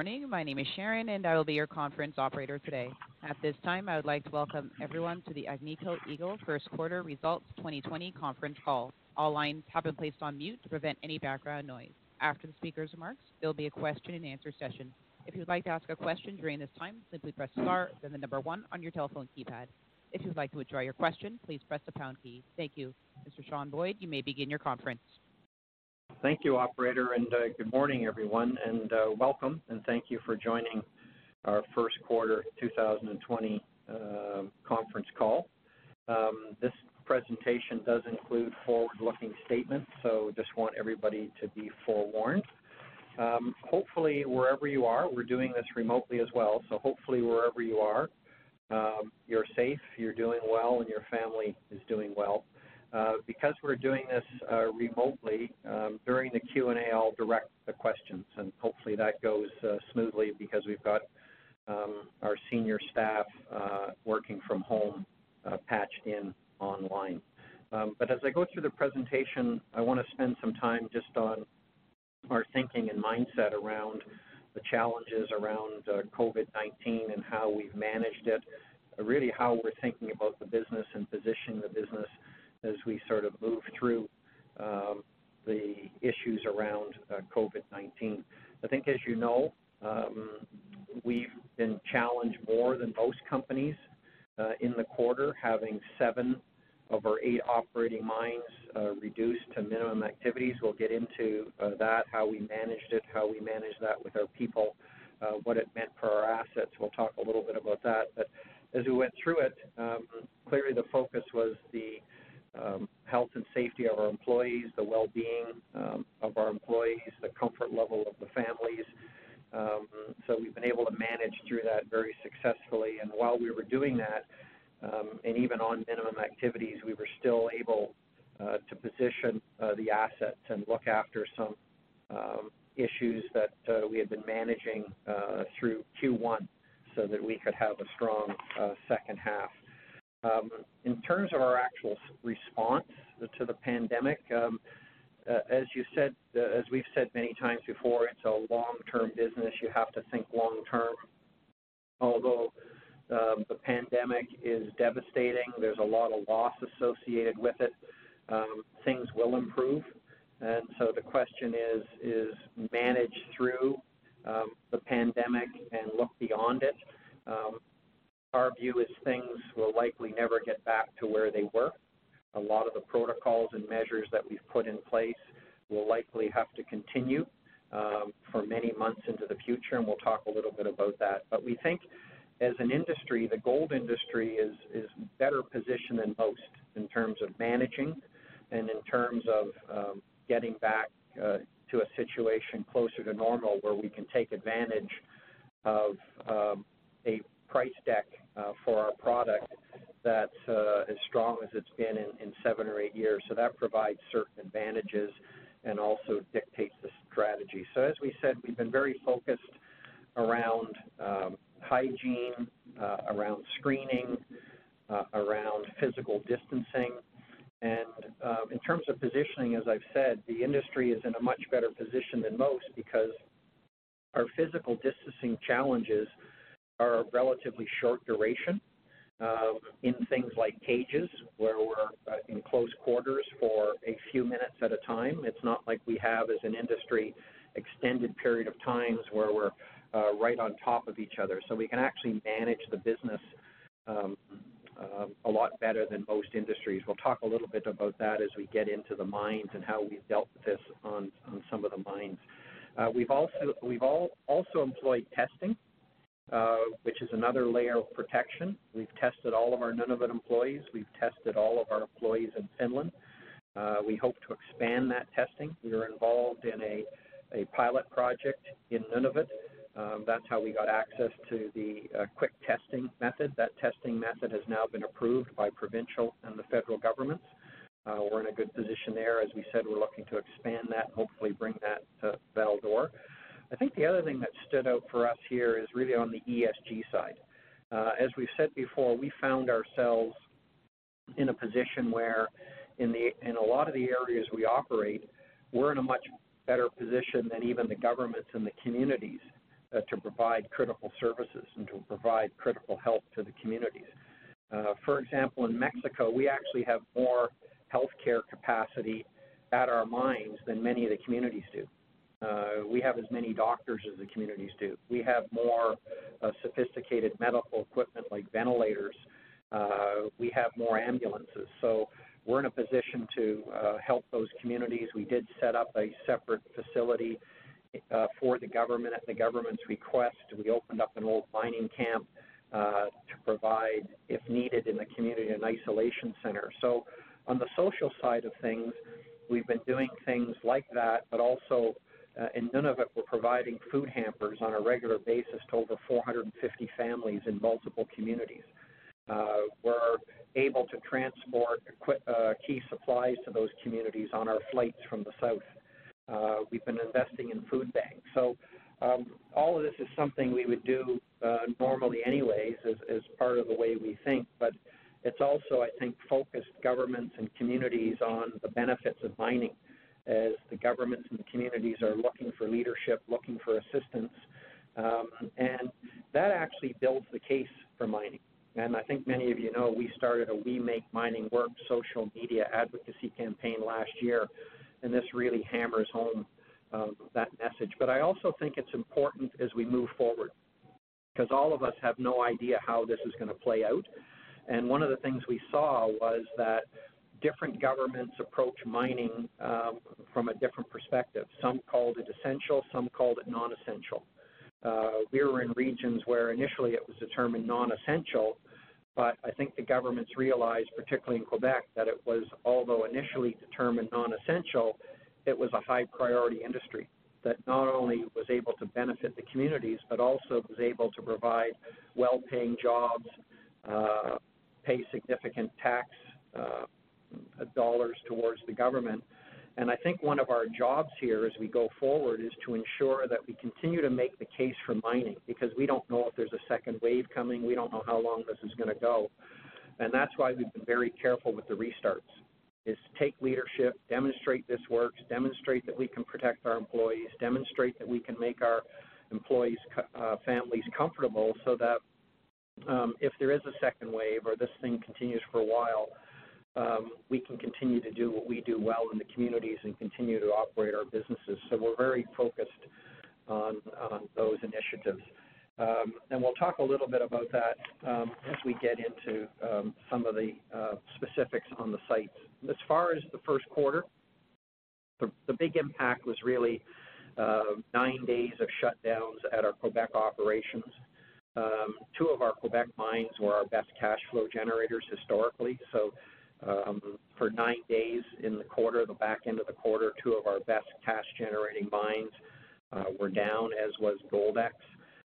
Morning. My name is Sharon, and I will be your conference operator today. At this time, I would like to welcome everyone to the Agnico Eagle First Quarter Results 2020 conference call. All lines have been placed on mute to prevent any background noise. After the speaker's remarks, there will be a question and answer session. If you would like to ask a question during this time, simply press star, then the number one on your telephone keypad. If you would like to withdraw your question, please press the pound key. Thank you. Mr. Sean Boyd, you may begin your conference. Thank you, operator, and uh, good morning, everyone, and uh, welcome, and thank you for joining our first quarter 2020 uh, conference call. Um, this presentation does include forward-looking statements, so just want everybody to be forewarned. Um, hopefully, wherever you are, we're doing this remotely as well, so hopefully wherever you are, um, you're safe, you're doing well, and your family is doing well. Uh, because we're doing this uh, remotely, um, during the Q&A, I'll direct the questions, and hopefully that goes uh, smoothly because we've got um, our senior staff uh, working from home uh, patched in online. Um, but as I go through the presentation, I want to spend some time just on our thinking and mindset around the challenges around COVID-19 and how we've managed it, really how we're thinking about the business and positioning the business as we sort of move through um, the issues around uh, COVID-19. I think, as you know, um, we've been challenged more than most companies uh, in the quarter, having seven of our eight operating mines uh, reduced to minimum activities. We'll get into uh, that, how we managed it, how we managed that with our people, uh, what it meant for our assets. We'll talk a little bit about that. But as we went through it, um, clearly the focus was the um, health and safety of our employees, the well-being um, of our employees, the comfort level of the families. Um, so we've been able to manage through that very successfully. And while we were doing that, um, and even on minimum activities, we were still able uh, to position uh, the assets and look after some um, issues that uh, we had been managing uh, through Q1 so that we could have a strong uh, second half. Um, in terms of our actual response the pandemic, um, uh, as you said, uh, as we've said many times before, it's a long-term business. You have to think long-term. Although um, the pandemic is devastating, there's a lot of loss associated with it. Um, things will improve, and so the question is: is manage through um, the pandemic and look beyond it. Um, our view is things will likely never get back to where they were. A lot of the protocols and measures that we've put in place will likely have to continue um, for many months into the future, and we'll talk a little bit about that. But we think as an industry, the gold industry is, is better positioned than most in terms of managing and in terms of um, getting back uh, to a situation closer to normal where we can take advantage of um, a price deck uh, for our product that's uh, as strong as it's been in, seven or eight years. So that provides certain advantages and also dictates the strategy. So as we said, we've been very focused around um, hygiene, uh, around screening, uh, around physical distancing. And in terms of positioning, as I've said, the industry is in a much better position than most because our physical distancing challenges are relatively short duration. Um, in things like cages, where we're uh, in close quarters for a few minutes at a time. It's not like we have, as an industry, extended period of times where we're uh, right on top of each other. So we can actually manage the business um, uh, a lot better than most industries. We'll talk a little bit about that as we get into the mines and how we've dealt with this on, on some of the mines. Uh, we've also we've all also employed testing which is another layer of protection. We've tested all of our Nunavut employees. We've tested all of our employees in Finland. Uh, we hope to expand that testing. We are involved in a, a pilot project in Nunavut Um, that's how we got access to the uh, quick testing method. That testing method has now been approved by provincial and the federal governments. Uh, we're in a good position there. As we said, we're looking to expand that and hopefully bring that to Val-d'Or. I think the other thing that stood out for us here is really on the ESG side. Uh, as we've said before, we found ourselves in a position where in, the, in a lot of the areas we operate, we're in a much better position than even the governments and the communities uh, to provide critical services and to provide critical help to the communities. Uh, for example, in Mexico, we actually have more healthcare capacity at our mines than many of the communities do. Uh, we have as many doctors as the communities do. We have more uh, sophisticated medical equipment like ventilators. Uh, we have more ambulances. So we're in a position to uh, help those communities. We did set up a separate facility uh, for the government at the government's request. We opened up an old mining camp uh, to provide, if needed, in the community an isolation center. So on the social side of things, we've been doing things like that, but also uh, in Nunavut, we're providing food hampers on a regular basis to over 450 families in multiple communities. Uh, we're able to transport uh, key supplies to those communities on our flights from the south. Uh, we've been investing in food banks. So um, all of this is something we would do uh, normally anyways as, as part of the way we think, but it's also, I think, focused governments and communities on the benefits of mining as the governments and the communities are looking for leadership, looking for assistance. Um, and that actually builds the case for mining. And I think many of you know we started a We Make Mining Work social media advocacy campaign last year, and this really hammers home um, that message. But I also think it's important as we move forward because all of us have no idea how this is going to play out. And one of the things we saw was that different governments approach mining um, from a different perspective. Some called it essential, some called it non-essential. Uh, we were in regions where initially it was determined non-essential, but I think the governments realized, particularly in Quebec, that it was, although initially determined non-essential, it was a high priority industry that not only was able to benefit the communities, but also was able to provide well-paying jobs, uh, pay significant tax uh, dollars towards the government. And I think one of our jobs here as we go forward is to ensure that we continue to make the case for mining because we don't know if there's a second wave coming. We don't know how long this is going to go. And that's why we've been very careful with the restarts is take leadership, demonstrate this works, demonstrate that we can protect our employees, demonstrate that we can make our employees' uh, families comfortable so that um, if there is a second wave or this thing continues for a while, um, we can continue to do what we do well in the communities and continue to operate our businesses. So we're very focused on, on those initiatives. Um, and we'll talk a little bit about that um, as we get into um, some of the uh, specifics on the sites. As far as the first quarter, the, the big impact was really uh, nine days of shutdowns at our Quebec operations. Um, two of our Quebec mines were our best cash flow generators historically. So um, for nine days in the quarter, the back end of the quarter, two of our best cash generating mines uh, were down, as was Goldex.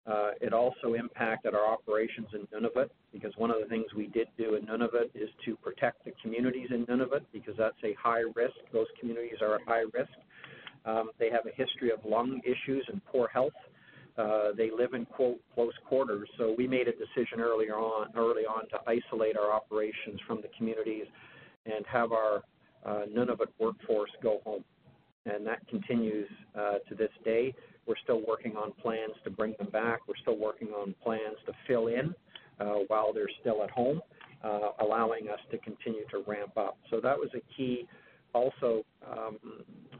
Uh, it also impacted our operations in Nunavut because one of the things we did do in Nunavut is to protect the communities in Nunavut because that's a high risk. Those communities are at high risk. Um, they have a history of lung issues and poor health. Uh, they live in quote close quarters, so we made a decision earlier on, early on, to isolate our operations from the communities and have our uh, Nunavut workforce go home, and that continues uh, to this day. We're still working on plans to bring them back. We're still working on plans to fill in uh, while they're still at home, uh, allowing us to continue to ramp up. So that was a key also um,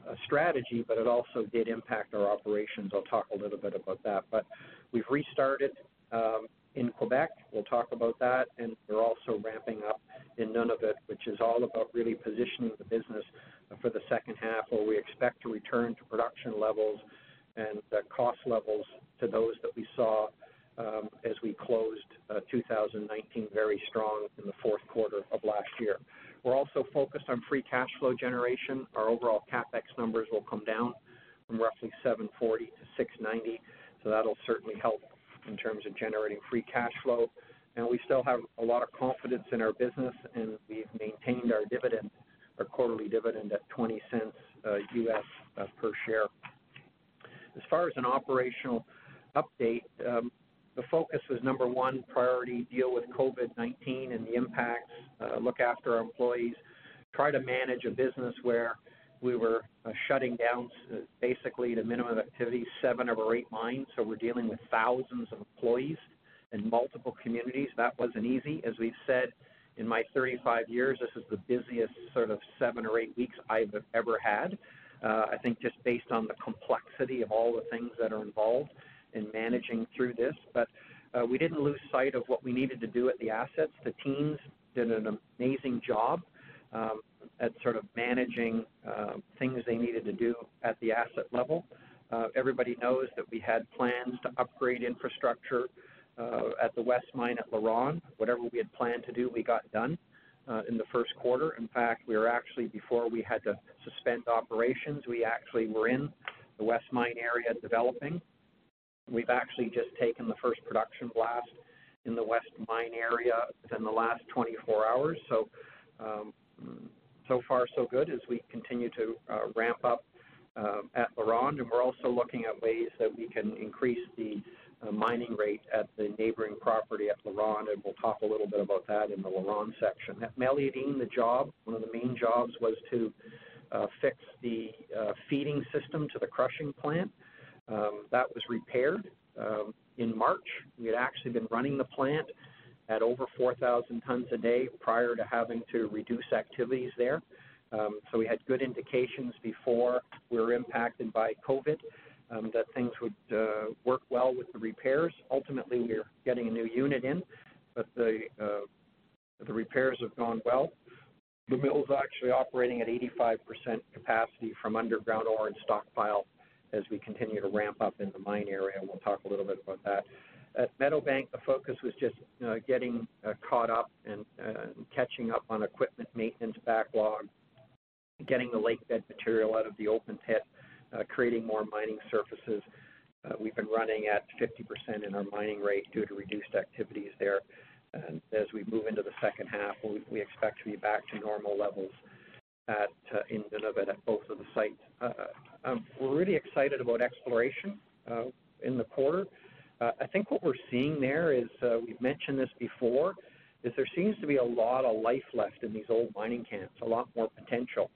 a strategy, but it also did impact our operations. I'll talk a little bit about that. But we've restarted um, in Quebec. We'll talk about that. And we're also ramping up in Nunavut, which is all about really positioning the business for the second half where we expect to return to production levels and uh, cost levels to those that we saw um, as we closed uh, 2019 very strong in the fourth quarter of last year. We're also focused on free cash flow generation. Our overall CapEx numbers will come down from roughly 740 to 690. so that'll certainly help in terms of generating free cash flow. And we still have a lot of confidence in our business, and we've maintained our dividend, our quarterly dividend at 20 cents uh, US uh, per share. As far as an operational update, um, the focus was number one priority, deal with COVID-19 and the impacts, uh, look after our employees, try to manage a business where we were uh, shutting down basically to minimum activity seven of our eight mines, so we're dealing with thousands of employees in multiple communities. That wasn't easy. As we've said, in my 35 years, this is the busiest sort of seven or eight weeks I've ever had. Uh, I think just based on the complexity of all the things that are involved in managing through this. But uh, we didn't lose sight of what we needed to do at the assets. The teams did an amazing job um, at sort of managing uh, things they needed to do at the asset level. Uh, everybody knows that we had plans to upgrade infrastructure uh, at the West Mine at LaRonde. Whatever we had planned to do, we got done uh, in the first quarter. In fact, we were actually, before we had to suspend operations, we actually were in the West Mine area developing. We've actually just taken the first production blast in the West Mine area within the last 24 hours. So, um, so far so good as we continue to uh, ramp up uh, at LaRonde, and we're also looking at ways that we can increase the uh, mining rate at the neighboring property at LaRonde, and we'll talk a little bit about that in the LaRonde section. At Meliadine, the job, one of the main jobs was to uh, fix the uh, feeding system to the crushing plant. Um, that was repaired um, in March. We had actually been running the plant at over 4,000 tons a day prior to having to reduce activities there. Um, so we had good indications before we were impacted by COVID um, that things would uh, work well with the repairs. Ultimately, we're getting a new unit in, but the uh, the repairs have gone well. The mill is actually operating at 85% capacity from underground ore and stockpile as we continue to ramp up in the mine area. We'll talk a little bit about that. At Meadowbank, the focus was just uh, getting uh, caught up and uh, catching up on equipment maintenance backlog, getting the lake bed material out of the open pit, uh, creating more mining surfaces. Uh, we've been running at 50% in our mining rate due to reduced activities there. And as we move into the second half, we, we expect to be back to normal levels at uh, in Nunavut at both of the sites. Um, we're really excited about exploration uh, in the quarter. Uh, I think what we're seeing there is uh, we've mentioned this before, is there seems to be a lot of life left in these old mining camps, a lot more potential.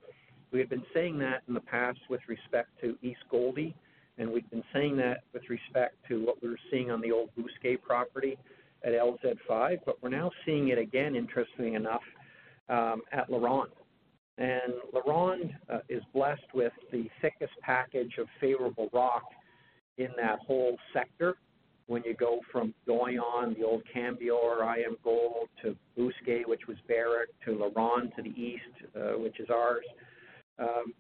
We had been saying that in the past with respect to East Gouldie, and we've been saying that with respect to what we were seeing on the old Bousquet property at LZ5, but we're now seeing it again, interestingly enough, um, at LaRonde. And LaRonde uh, is blessed with the thickest package of favorable rock in that whole sector. When you go from Doyon, the old Cambior, IAMGOLD, to Bousquet, which was Barrick, to LaRonde to the east, uh, which is ours, um,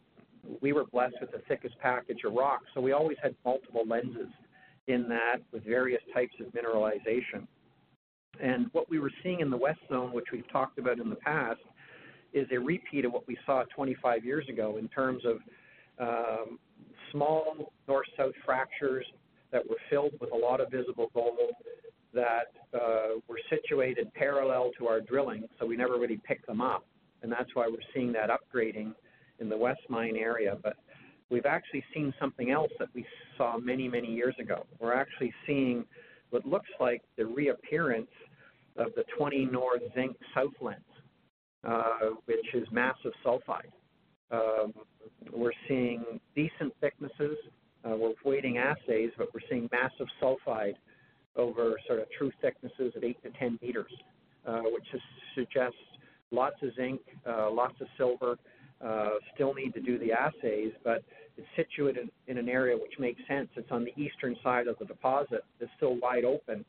we were blessed with the thickest package of rock. So we always had multiple lenses in that with various types of mineralization. And what we were seeing in the West Zone, which we've talked about in the past, is a repeat of what we saw 25 years ago in terms of um, small north-south fractures that were filled with a lot of visible gold that uh, were situated parallel to our drilling, so we never really picked them up. And that's why we're seeing that upgrading in the West Mine area. But we've actually seen something else that we saw many, many years ago. We're actually seeing what looks like the reappearance of the 20 North Zinc South Lens, uh, which is massive sulfide. Um, we're seeing decent thicknesses. Uh, we're waiting assays, but we're seeing massive sulfide over sort of true thicknesses of 8 to 10 meters, uh, which suggests lots of zinc, uh, lots of silver, uh, still need to do the assays, but it's situated in an area which makes sense. It's on the eastern side of the deposit. It's still wide open.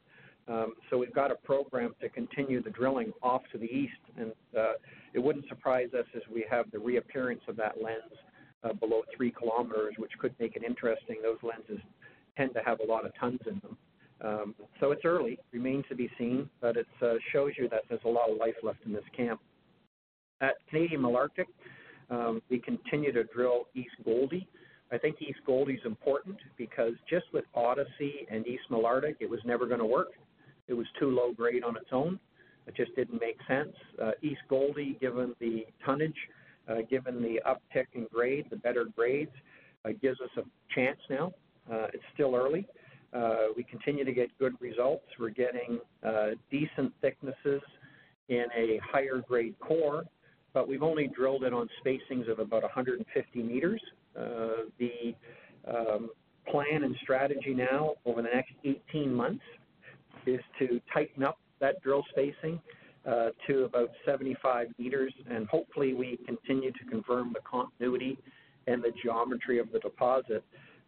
Um, so we've got a program to continue the drilling off to the east, and uh, it wouldn't surprise us as we have the reappearance of that lens uh, below three kilometers, which could make it interesting. Those lenses tend to have a lot of tons in them. Um, so it's early, remains to be seen, but it uh, shows you that there's a lot of life left in this camp. At Canadian Malartic, um, we continue to drill East Gouldie. I think East Gouldie is important because just with Odyssey and East Malartic, it was never going to work. It was too low grade on its own. It just didn't make sense. Uh, East Gouldie, given the tonnage, uh, given the uptick in grade, the better grades, uh, gives us a chance now. Uh, it's still early. Uh, we continue to get good results. We're getting uh, decent thicknesses in a higher grade core, but we've only drilled it on spacings of about 150 meters. Uh, the um, plan and strategy now over the next 18 months is to tighten up that drill spacing uh, to about 75 meters, and hopefully we continue to confirm the continuity and the geometry of the deposit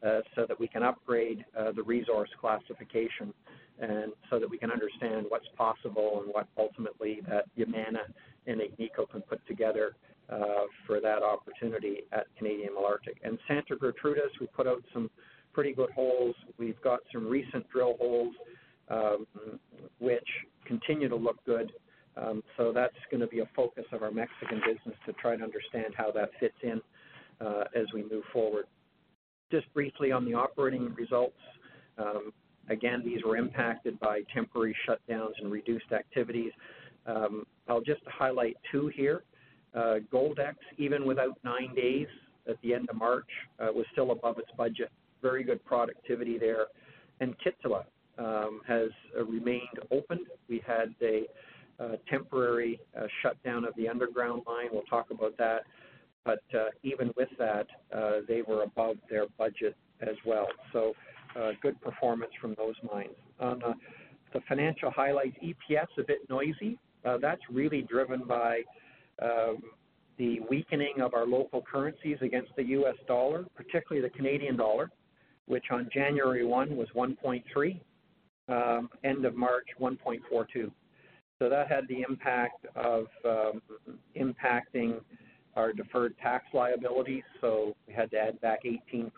uh, so that we can upgrade uh, the resource classification and so that we can understand what's possible and what ultimately that Yamana and Agnico can put together uh, for that opportunity at Canadian Malartic. And Santa Gertrudis, we put out some pretty good holes. We've got some recent drill holes um, which continue to look good. Um, so that's going to be a focus of our Mexican business to try to understand how that fits in uh, as we move forward. Just briefly on the operating results, um, again, these were impacted by temporary shutdowns and reduced activities. Um, I'll just highlight two here. Uh, Goldex, even without nine days at the end of March, uh, was still above its budget. Very good productivity there. And Kittila um, has uh, remained open. We had a uh, temporary uh, shutdown of the underground line. We'll talk about that. But uh, even with that, they were above their budget as well. So good performance from those mines. On the financial highlights, EPS a bit noisy. that's really driven by um, the weakening of our local currencies against the U.S. dollar, particularly the Canadian dollar, which on January 1 was 1.3, um, end of March 1.42. So that had the impact of um, impacting our deferred tax liabilities. So we had to add back 18%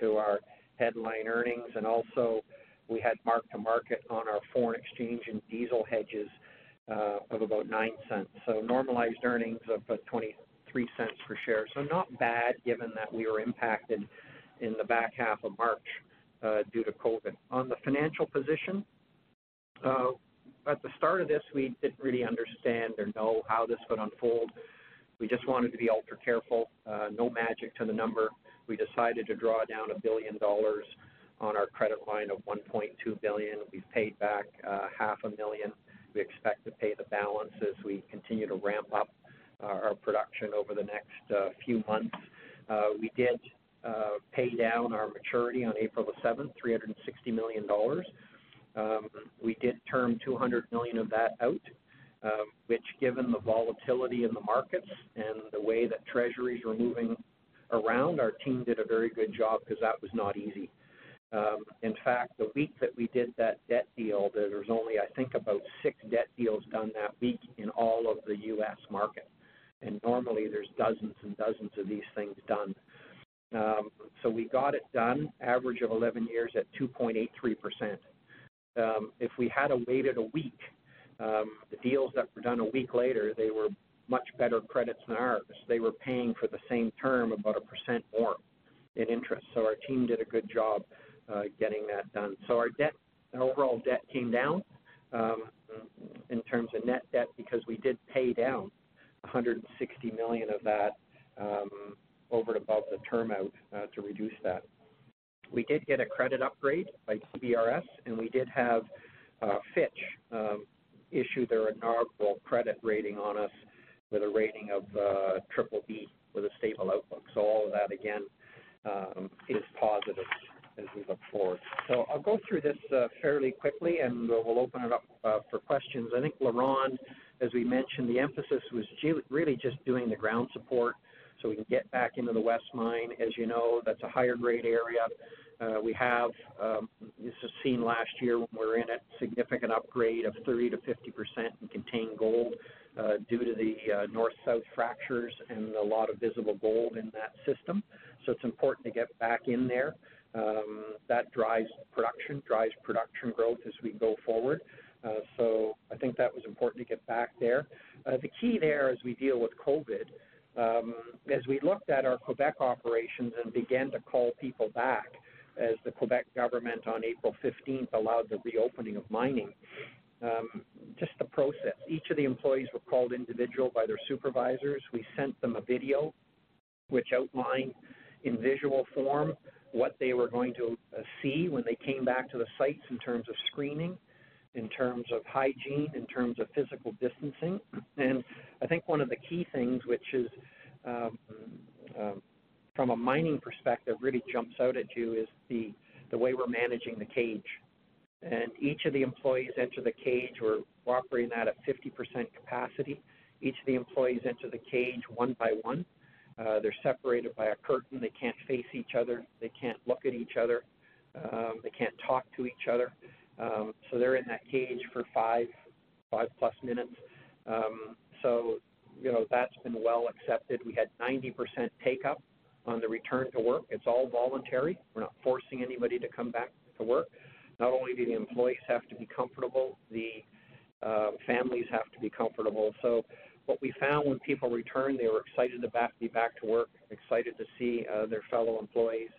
to our headline earnings, and also we had mark to market on our foreign exchange and diesel hedges uh, of about 9 cents. So normalized earnings of uh, 23 cents per share. So not bad given that we were impacted in the back half of March due to COVID. On the financial position, uh, at the start of this, we didn't really understand or know how this would unfold. We just wanted to be ultra careful, uh, no magic to the number. We decided to draw down a billion dollars on our credit line of 1.2 billion. We've paid back uh, half a million. We expect to pay the balance as we continue to ramp up uh, our production over the next uh, few months. Uh, we did uh, pay down our maturity on April the 7th, $360 million. Um, we did term 200 million of that out, um, which given the volatility in the markets and the way that treasuries were moving around, our team did a very good job because that was not easy. Um, in fact, the week that we did that debt deal, there was only, I think, about six debt deals done that week in all of the U.S. market. And normally there's dozens and dozens of these things done. Um, so we got it done, average of 11 years at 2.83 percent. Um, if we had waited a week, um, the deals that were done a week later, they were much better credits than ours. They were paying for the same term about a percent more in interest. So our team did a good job uh, getting that done. So our debt, our overall debt came down um, in terms of net debt because we did pay down 160 million of that um, over and above the term out uh, to reduce that. We did get a credit upgrade by DBRS, and we did have uh, Fitch um, issue their inaugural credit rating on us with a rating of uh, triple B with a stable outlook. So all of that again um, is positive as we look forward. So I'll go through this uh, fairly quickly, and we'll open it up uh, for questions. I think LaRonde, as we mentioned, the emphasis was really just doing the ground support so we can get back into the West Mine. As you know, that's a higher grade area. Uh, we have, um, this is seen last year when we were in it, significant upgrade of 30 to 50 percent in contained gold uh, due to the uh, north-south fractures and a lot of visible gold in that system. So it's important to get back in there. Um, that drives production, drives production growth as we go forward. Uh, so I think that was important to get back there. Uh, the key there as we deal with COVID Um, as we looked at our Quebec operations and began to call people back, as the Quebec government on April 15th allowed the reopening of mining, um, just the process. Each of the employees were called individual by their supervisors. We sent them a video which outlined in visual form what they were going to uh, see when they came back to the sites in terms of screening, in terms of hygiene, in terms of physical distancing. And I think one of the key things, which is um, um, from a mining perspective, really jumps out at you is the, the way we're managing the cage. And each of the employees enter the cage. We're operating that at 50% capacity. Each of the employees enter the cage one by one. Uh, they're separated by a curtain. They can't face each other. They can't look at each other. Um, they can't talk to each other. Um, so they're in that cage for five, five plus minutes. Um, so, you know, that's been well accepted. We had 90% take up on the return to work. It's all voluntary. We're not forcing anybody to come back to work. Not only do the employees have to be comfortable, the uh, families have to be comfortable. So what we found when people returned, they were excited to back, be back to work, excited to see uh, their fellow employees.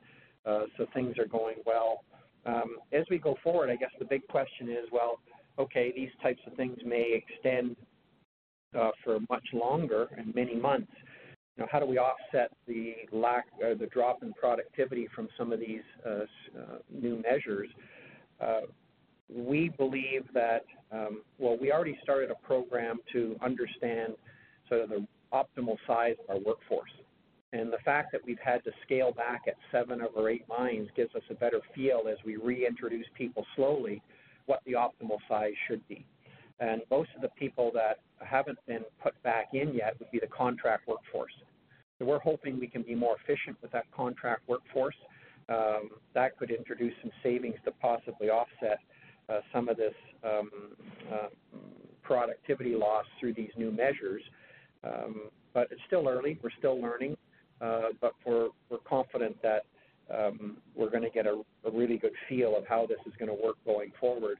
Uh, so things are going well. Um, as we go forward, I guess the big question is, well, okay, these types of things may extend uh, for much longer and many months. You know, how do we offset the lack or the drop in productivity from some of these uh, uh, new measures? Uh, we believe that, um, well, we already started a program to understand sort of the optimal size of our workforce. And the fact that we've had to scale back at seven of our eight mines gives us a better feel as we reintroduce people slowly what the optimal size should be. And most of the people that haven't been put back in yet would be the contract workforce. So we're hoping we can be more efficient with that contract workforce. Um, that could introduce some savings to possibly offset uh, some of this um, uh, productivity loss through these new measures. Um, but it's still early. We're still learning. Uh, but we're, we're confident that um, we're going to get a, really good feel of how this is going to work going forward,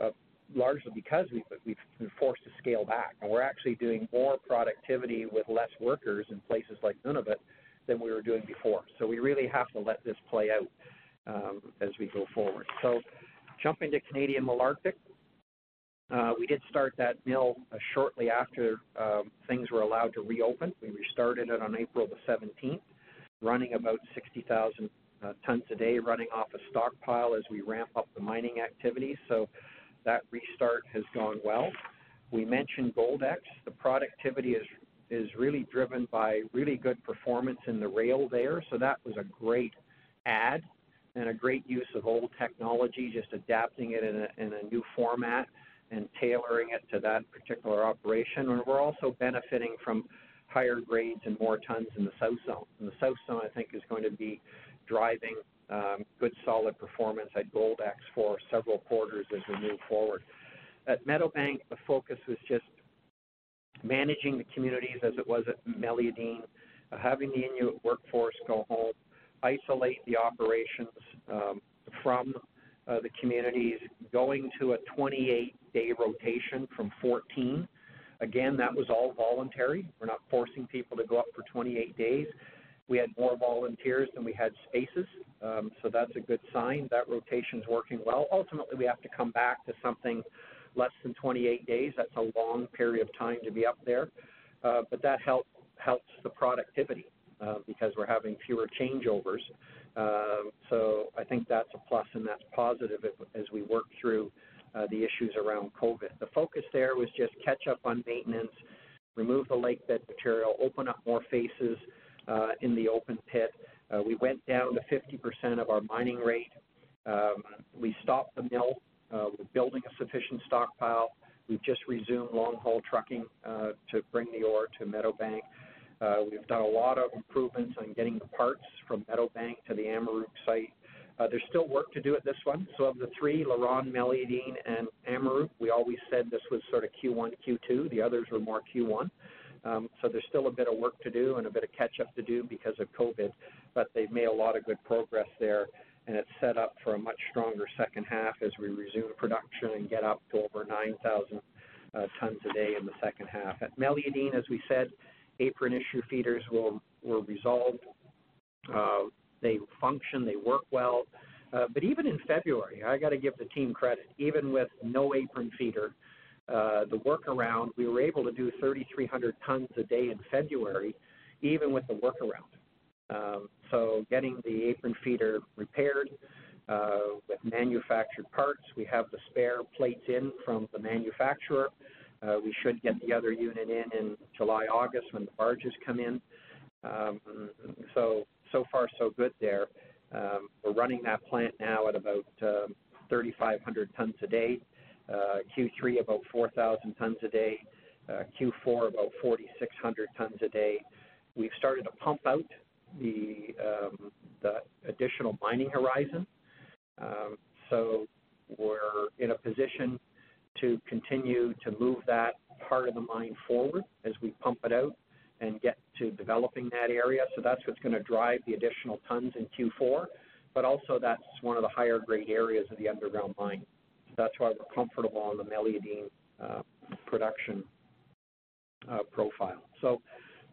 uh, largely because we've, we've been forced to scale back. And we're actually doing more productivity with less workers in places like Nunavut than we were doing before. So we really have to let this play out um, as we go forward. So jumping to Canadian Malartic, uh, we did start that mill uh, shortly after um, things were allowed to reopen. We restarted it on April the 17th, running about 60,000 uh, tons a day, running off a stockpile as we ramp up the mining activities. So that restart has gone well. We mentioned Goldex. The productivity is is really driven by really good performance in the rail there. So that was a great add and a great use of old technology, just adapting it in a, in a new format and tailoring it to that particular operation. And we're also benefiting from higher grades and more tons in the south zone. And the south zone, I think, is going to be driving um, good, solid performance at Goldex for several quarters as we move forward. At Meadowbank, the focus was just managing the communities as it was at Meliadine, uh, having the Inuit workforce go home, isolate the operations um, from uh, the communities, going to a 28-day rotation from 14. Again, that was all voluntary. We're not forcing people to go up for 28 days. We had more volunteers than we had spaces, um, so that's a good sign. That rotation's working well. Ultimately, we have to come back to something less than 28 days. That's a long period of time to be up there, uh, but that help, helps the productivity uh, because we're having fewer changeovers. Um, so I think that's a plus and that's positive as we work through uh, the issues around COVID. The focus there was just catch up on maintenance, remove the lake bed material, open up more faces uh, in the open pit. Uh, we went down to 50% of our mining rate. Um, we stopped the mill. Uh, we're building a sufficient stockpile. We've just resumed long haul trucking uh, to bring the ore to Meadowbank. Uh, we've done a lot of improvements on getting the parts from Meadowbank to the Amaruq site. Uh, there's still work to do at this one. So of the three, LaRonde, Meliadine, and Amaruq, we always said this was sort of Q1, Q2. The others were more Q1. Um, so there's still a bit of work to do and a bit of catch up to do because of COVID, but they've made a lot of good progress there, and it's set up for a much stronger second half as we resume production and get up to over 9,000 uh, tons a day in the second half. At Meliadine, as we said, apron issue feeders were, were resolved. Uh, they function, they work well. Uh, but even in February, I got to give the team credit. Even with no apron feeder, uh, the workaround, we were able to do 3,300 tons a day in February, even with the workaround. Um, so getting the apron feeder repaired uh, with manufactured parts, we have the spare plates in from the manufacturer. Uh, we should get the other unit in in July, August when the barges come in. Um, so so far so good there. Um, we're running that plant now at about uh, 3,500 tons a day. Uh, Q3 about 4,000 tons a day. Uh, Q4 about 4,600 tons a day. We've started to pump out the, um, the additional mining horizon. Um, so we're in a position to continue to move that part of the mine forward as we pump it out and get to developing that area. So that's what's going to drive the additional tons in Q4, but also that's one of the higher grade areas of the underground mine. So that's why we're comfortable on the Meliadine uh, production uh, profile. So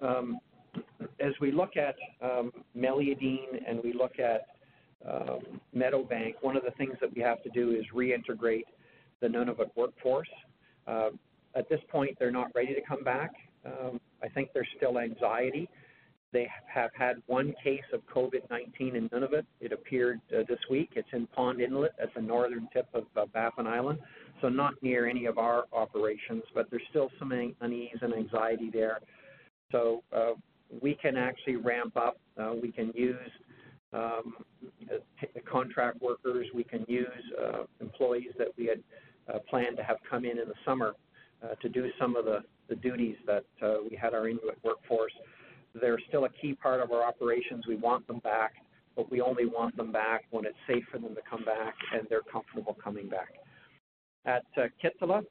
um, as we look at um, Meliadine and we look at um, Meadowbank, one of the things that we have to do is reintegrate the Nunavut workforce. Uh, at this point, they're not ready to come back. Um, I think there's still anxiety. They have had one case of COVID-19 in Nunavut. It appeared uh, this week. It's in Pond Inlet at the northern tip of uh, Baffin Island, so not near any of our operations, but there's still some unease and anxiety there. So uh, we can actually ramp up. Uh, we can use um, contract workers. We can use uh, employees that we had uh, planned to have come in in the summer uh, to do some of the, the duties that uh, we had our Inuit workforce. They're still a key part of our operations. We want them back, but we only want them back when it's safe for them to come back and they're comfortable coming back. At Kittilä,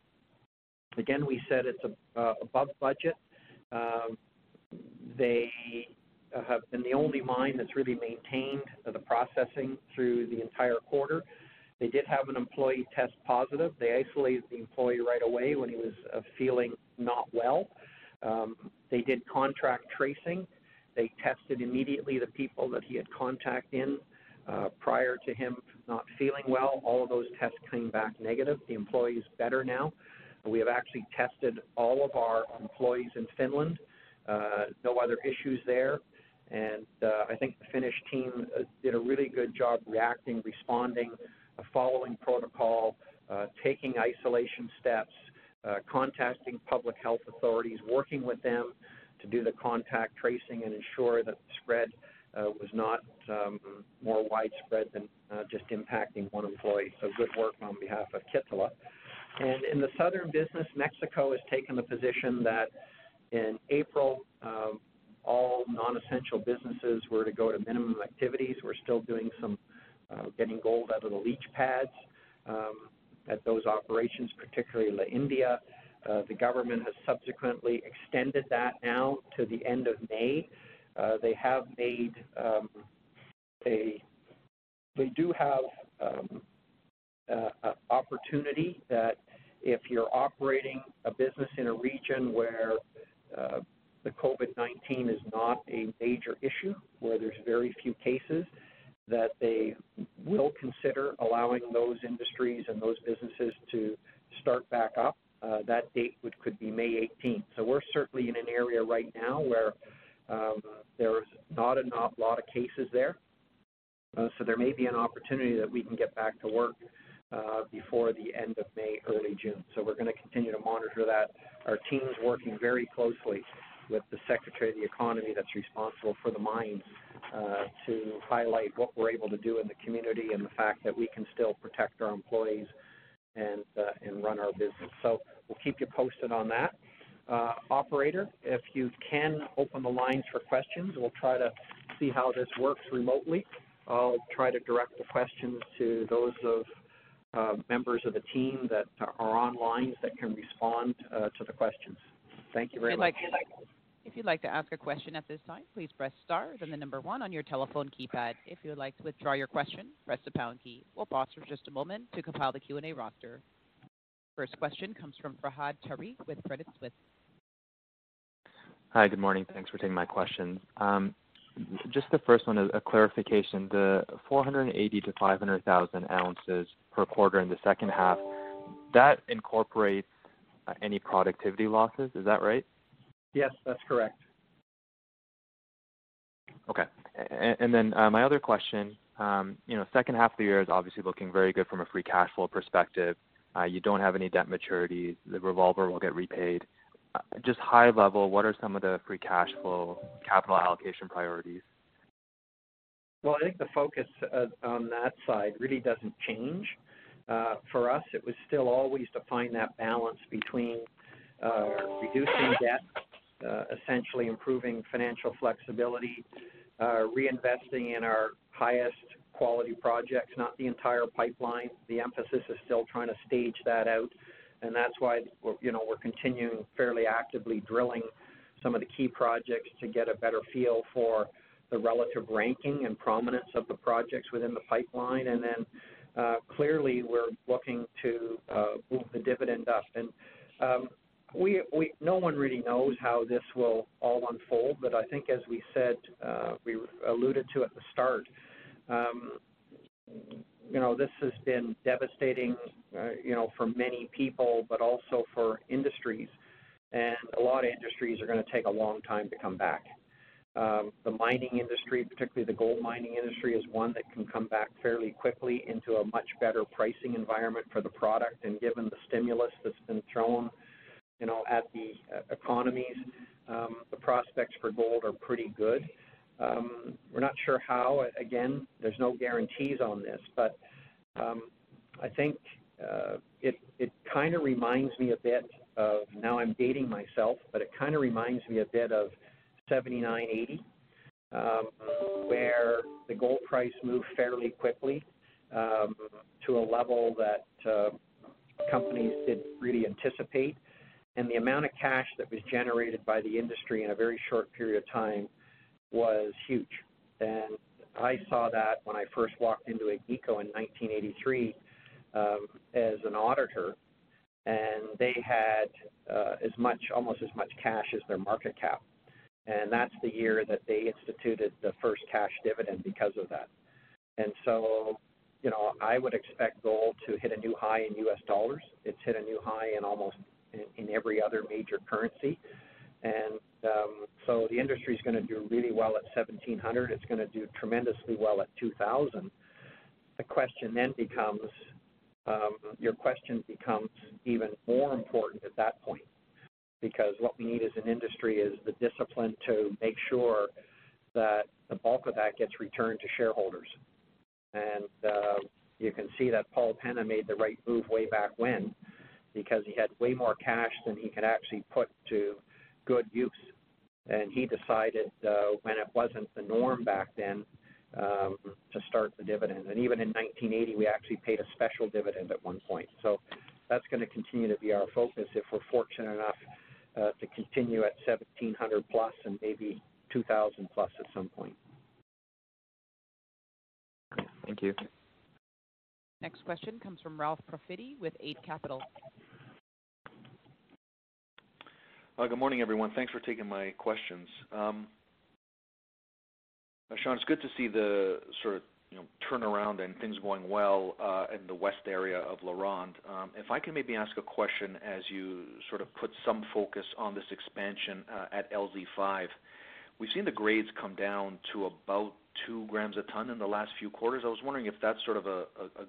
again, we said it's a, above budget. Um, they have been the only mine that's really maintained the processing through the entire quarter. They did have an employee test positive. They isolated the employee right away when he was uh, feeling not well. Um, they did contract tracing. They tested immediately the people that he had contact in uh, prior to him not feeling well. All of those tests came back negative. The employee is better now. We have actually tested all of our employees in Finland. Uh, no other issues there. And uh, I think the Finnish team uh, did a really good job reacting, responding, following protocol, uh, taking isolation steps, uh, contacting public health authorities, working with them to do the contact tracing and ensure that the spread uh, was not um, more widespread than just impacting one employee. So good work on behalf of Kittilä. And in the southern business, Mexico has taken the position that in April, um, all non-essential businesses were to go to minimum activities. We're still doing some getting gold out of the leach pads um, at those operations, particularly La India. Uh, the government has subsequently extended that now to the end of May. Uh, they have made um, a, they do have um, uh, opportunity that if you're operating a business in a region where uh, the COVID-19 is not a major issue, where there's very few cases, that they will consider allowing those industries and those businesses to start back up. Uh, that date would, could be May 18th. So we're certainly in an area right now where um, there's not a not, lot of cases there. Uh, so there may be an opportunity that we can get back to work uh, before the end of May, early June. So we're going to continue to monitor that. Our team's working very closely with the Secretary of the Economy that's responsible for the mines uh, to highlight what we're able to do in the community and the fact that we can still protect our employees and, uh, and run our business. So we'll keep you posted on that. Uh, operator, if you can open the lines for questions, we'll try to see how this works remotely. I'll try to direct the questions to those of uh, members of the team that are on lines that can respond uh, to the questions. Thank you very much. Like if you'd like to ask a question at this time, please press star, then the number one on your telephone keypad. If you would like to withdraw your question, press the pound key. We'll pause for just a moment to compile the Q&A roster. First question comes from Fahad Tariq with Credit Suisse. Hi, good morning. Thanks for taking my questions. Um, just the first one, is a clarification. The 480 to 500,000 ounces per quarter in the second half, that incorporates uh, any productivity losses. Is that right? Yes, that's correct. Okay. And then uh, my other question, um, you know, second half of the year is obviously looking very good from a free cash flow perspective. Uh, you don't have any debt maturities. The revolver will get repaid. Uh, just high level, what are some of the free cash flow capital allocation priorities? Well, I think the focus uh, on that side really doesn't change. Uh, for us, it was still always to find that balance between uh, reducing debt, essentially improving financial flexibility, uh, reinvesting in our highest quality projects, not the entire pipeline. The emphasis is still trying to stage that out, and that's why we're, you know we're continuing fairly actively drilling some of the key projects to get a better feel for the relative ranking and prominence of the projects within the pipeline, and then uh, clearly we're looking to uh, move the dividend up. And um, we, we, no one really knows how this will all unfold, but I think as we said, uh, we alluded to at the start, um, you know, this has been devastating, uh, you know, for many people, but also for industries. And a lot of industries are going to take a long time to come back. Um, the mining industry, particularly the gold mining industry, is one that can come back fairly quickly into a much better pricing environment for the product. And given the stimulus that's been thrown you know, at the uh, economies, um, the prospects for gold are pretty good. Um, we're not sure how. Again, there's no guarantees on this, but um, I think uh, it it kind of reminds me a bit of. Now I'm dating myself, but it kind of reminds me a bit of 79.80, um, where the gold price moved fairly quickly to a level that uh, companies didn't really anticipate and the amount of cash that was generated by the industry in a very short period of time was huge. And I saw that when I first walked into Agnico in 1983 um, as an auditor, and they had uh, as much, almost as much cash as their market cap. And that's the year that they instituted the first cash dividend because of that. And so, you know, I would expect gold to hit a new high in U.S. dollars. It's hit a new high in almost in, in every other major currency. And um, so the industry is going to do really well at 1700. It's going to do tremendously well at 2000. The question then becomes, um, your question becomes even more important at that point because what we need as an industry is the discipline to make sure that the bulk of that gets returned to shareholders. And uh, you can see that Paul Penna made the right move way back when because he had way more cash than he could actually put to good use. And he decided uh, when it wasn't the norm back then um, to start the dividend. And even in 1980, we actually paid a special dividend at one point. So that's going to continue to be our focus if we're fortunate enough uh, to continue at 1700 plus and maybe 2000 plus at some point. Thank you. Next question comes from Ralph Profiti with Eight Capital. Uh, good morning, everyone. Thanks for taking my questions. Um, uh, Sean, it's good to see the sort of turnaround and things going well uh, in the west area of LaRonde. Um, if I can maybe ask a question as you sort of put some focus on this expansion at LZ5. We've seen the grades come down to about two grams a ton in the last few quarters. I was wondering if that's sort of a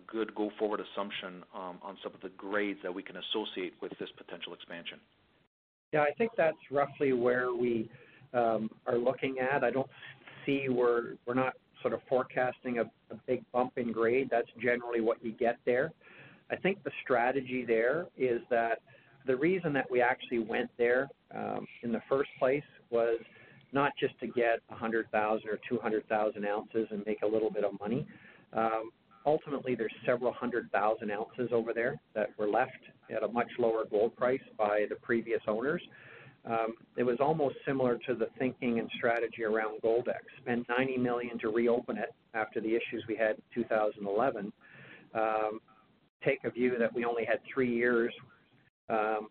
good go-forward assumption um, on some of the grades that we can associate with this potential expansion. Yeah, I think that's roughly where we um, are looking at. I don't see we're we're not sort of forecasting a, a big bump in grade. That's generally what you get there. I think the strategy there is that the reason that we actually went there um, in the first place was not just to get 100,000 or 200,000 ounces and make a little bit of money. Um, ultimately, there's several hundred thousand ounces over there that were left at a much lower gold price by the previous owners. Um, it was almost similar to the thinking and strategy around Goldex. Spend 90 million to reopen it after the issues we had in 2011. Um, take a view that we only had three years um,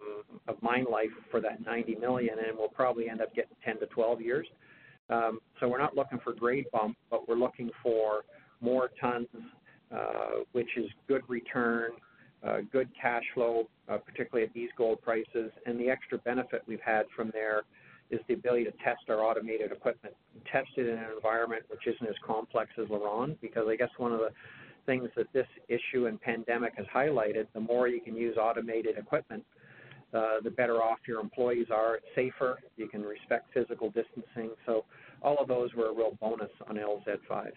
of mine life for that 90 million, and we'll probably end up getting 10 to 12 years. Um, so we're not looking for grade bump, but we're looking for more tons, which is good return, uh, good cash flow, uh, particularly at these gold prices. And the extra benefit we've had from there is the ability to test our automated equipment, test it in an environment which isn't as complex as LaRonde, because I guess one of the things that this issue and pandemic has highlighted, the more you can use automated equipment, uh, the better off your employees are. It's safer. You can respect physical distancing. So all of those were a real bonus on LZ5.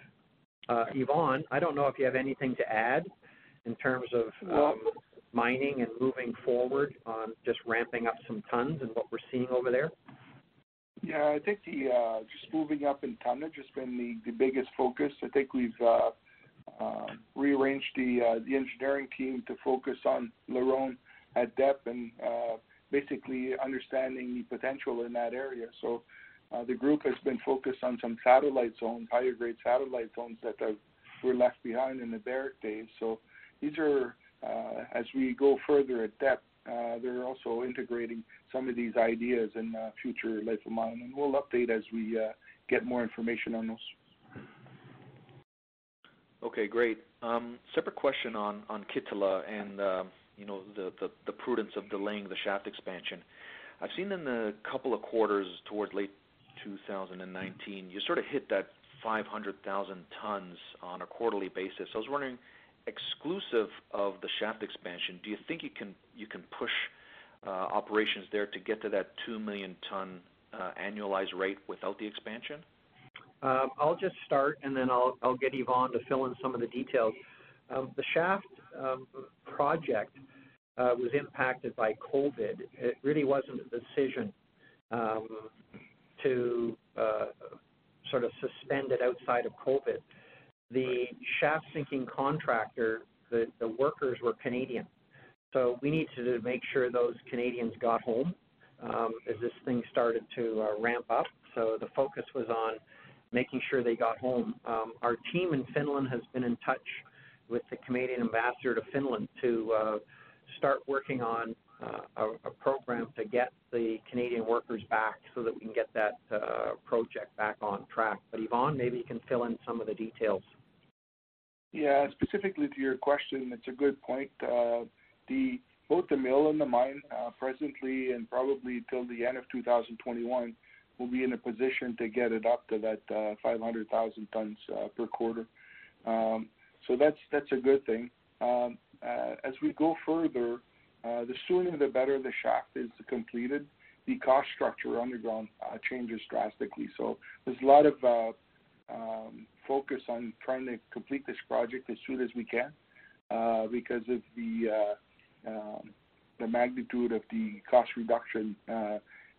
Uh, Yvonne, I don't know if you have anything to add in terms of um, mining and moving forward on just ramping up some tons and what we're seeing over there. Yeah, I think the uh, just moving up in tonnage has been the, the biggest focus. I think we've uh, uh, rearranged the uh, the engineering team to focus on LaRonde at depth and uh, basically understanding the potential in that area. So uh, the group has been focused on some satellite zones, higher grade satellite zones that have, were left behind in the Barrick days. So these are, uh, as we go further at depth, uh, they're also integrating some of these ideas in uh, future life of mine, and we'll update as we uh, get more information on those. Okay, great. Um, separate question on on Kittilä and uh, you know the, the the prudence of delaying the shaft expansion. I've seen in the couple of quarters towards late 2019, you sort of hit that 500,000 tons on a quarterly basis. I was wondering, exclusive of the shaft expansion, do you think you can push uh, operations there to get to that 2 million ton uh, annualized rate without the expansion? Um, I'll just start, and then I'll, get Yvonne to fill in some of the details. Um, the shaft um, project uh, was impacted by COVID. It really wasn't a decision to uh, sort of suspend it outside of COVID. The shaft sinking contractor, the, the workers were Canadian. So we needed to make sure those Canadians got home um, as this thing started to uh, ramp up. So the focus was on making sure they got home. Um, our team in Finland has been in touch with the Canadian ambassador to Finland to uh, start working on a, a, program to get the Canadian workers back so that we can get that uh, project back on track. But Yvonne, maybe you can fill in some of the details. Yeah, specifically to your question, it's a good point. Uh, the both the mill and the mine uh, presently and probably till the end of 2021 will be in a position to get it up to that uh, 500,000 tons uh, per quarter. Um, so that's that's a good thing. Um, uh, as we go further, uh, the sooner the better the shaft is completed. The cost structure underground uh, changes drastically. So there's a lot of uh, um, focus on trying to complete this project as soon as we can because of the um, the magnitude of the cost reduction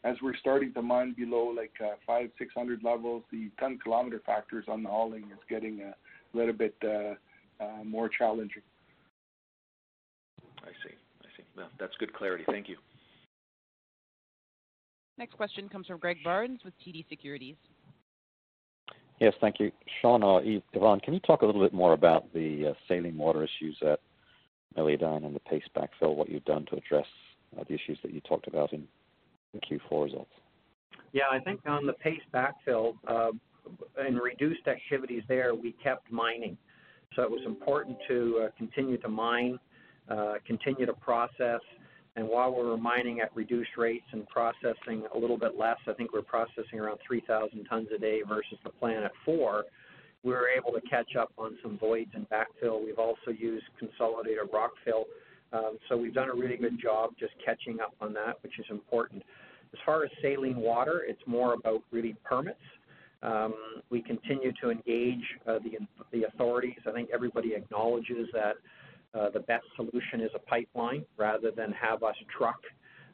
as we're starting to mine below like uh, five, six hundred levels, the ton kilometer factors on the hauling is getting a little bit uh, uh, more challenging. I see. I see. Well, that's good clarity. Thank you. Next question comes from Greg Barnes with TD Securities. Yes, thank you. Sean or Yvonne, can you talk a little bit more about the uh, saline water issues at Meliadine and the paste backfill, what you've done to address uh, the issues that you talked about in the Q4 results? Yeah, I think on the paste backfill uh, and reduced activities there, we kept mining. So it was important to uh, continue to mine, uh, continue to process, and while we're mining at reduced rates and processing a little bit less, I think we we're processing around 3,000 tons a day versus the plan at four, we were able to catch up on some voids and backfill. We've also used consolidated rock fill. Um, so we've done a really good job just catching up on that, which is important. As far as saline water, it's more about really permits. Um, we continue to engage uh, the, the authorities. I think everybody acknowledges that uh, the best solution is a pipeline rather than have us truck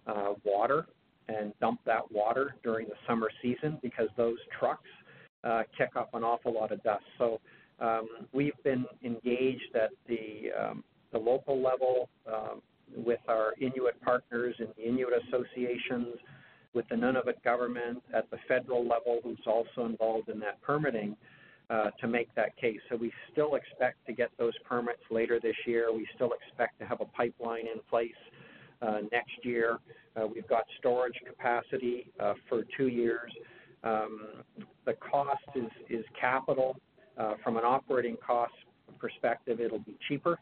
uh, water and dump that water during the summer season because those trucks uh, kick up an awful lot of dust. So um, we've been engaged at the, um, the local level um, with our Inuit partners in the Inuit associations, with the Nunavut government at the federal level, who's also involved in that permitting, Uh, to make that case. So we still expect to get those permits later this year. We still expect to have a pipeline in place uh, next year. Uh, we've got storage capacity for two years. Um, the cost is is capital. From an operating cost perspective, it'll be cheaper.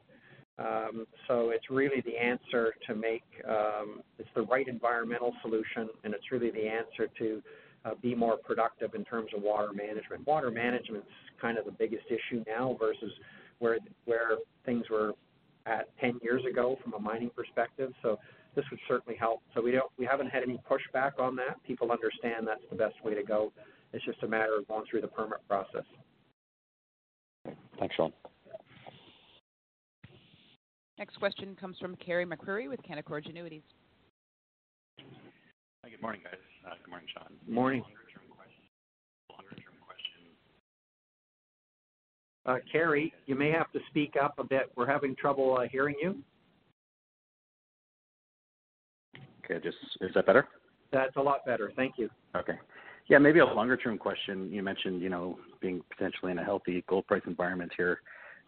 Um, so it's really the answer to make. Um, it's the right environmental solution, and it's really the answer to Uh, be more productive in terms of water management. Water management's kind of the biggest issue now versus where where things were at 10 years ago from a mining perspective. So this would certainly help. So we don't we haven't had any pushback on that. People understand that's the best way to go. It's just a matter of going through the permit process. Thanks, Sean. Next question comes from Carey MacRury with Canaccord Genuity. Hi, good morning, guys. Uh, good morning, Sean. Morning. Longer-term question. Uh, Carey, you may have to speak up a bit. We're having trouble uh, hearing you. Okay. Just is that better? That's a lot better. Thank you. Okay. Yeah, maybe a longer-term question. You mentioned you know, being potentially in a healthy gold price environment here.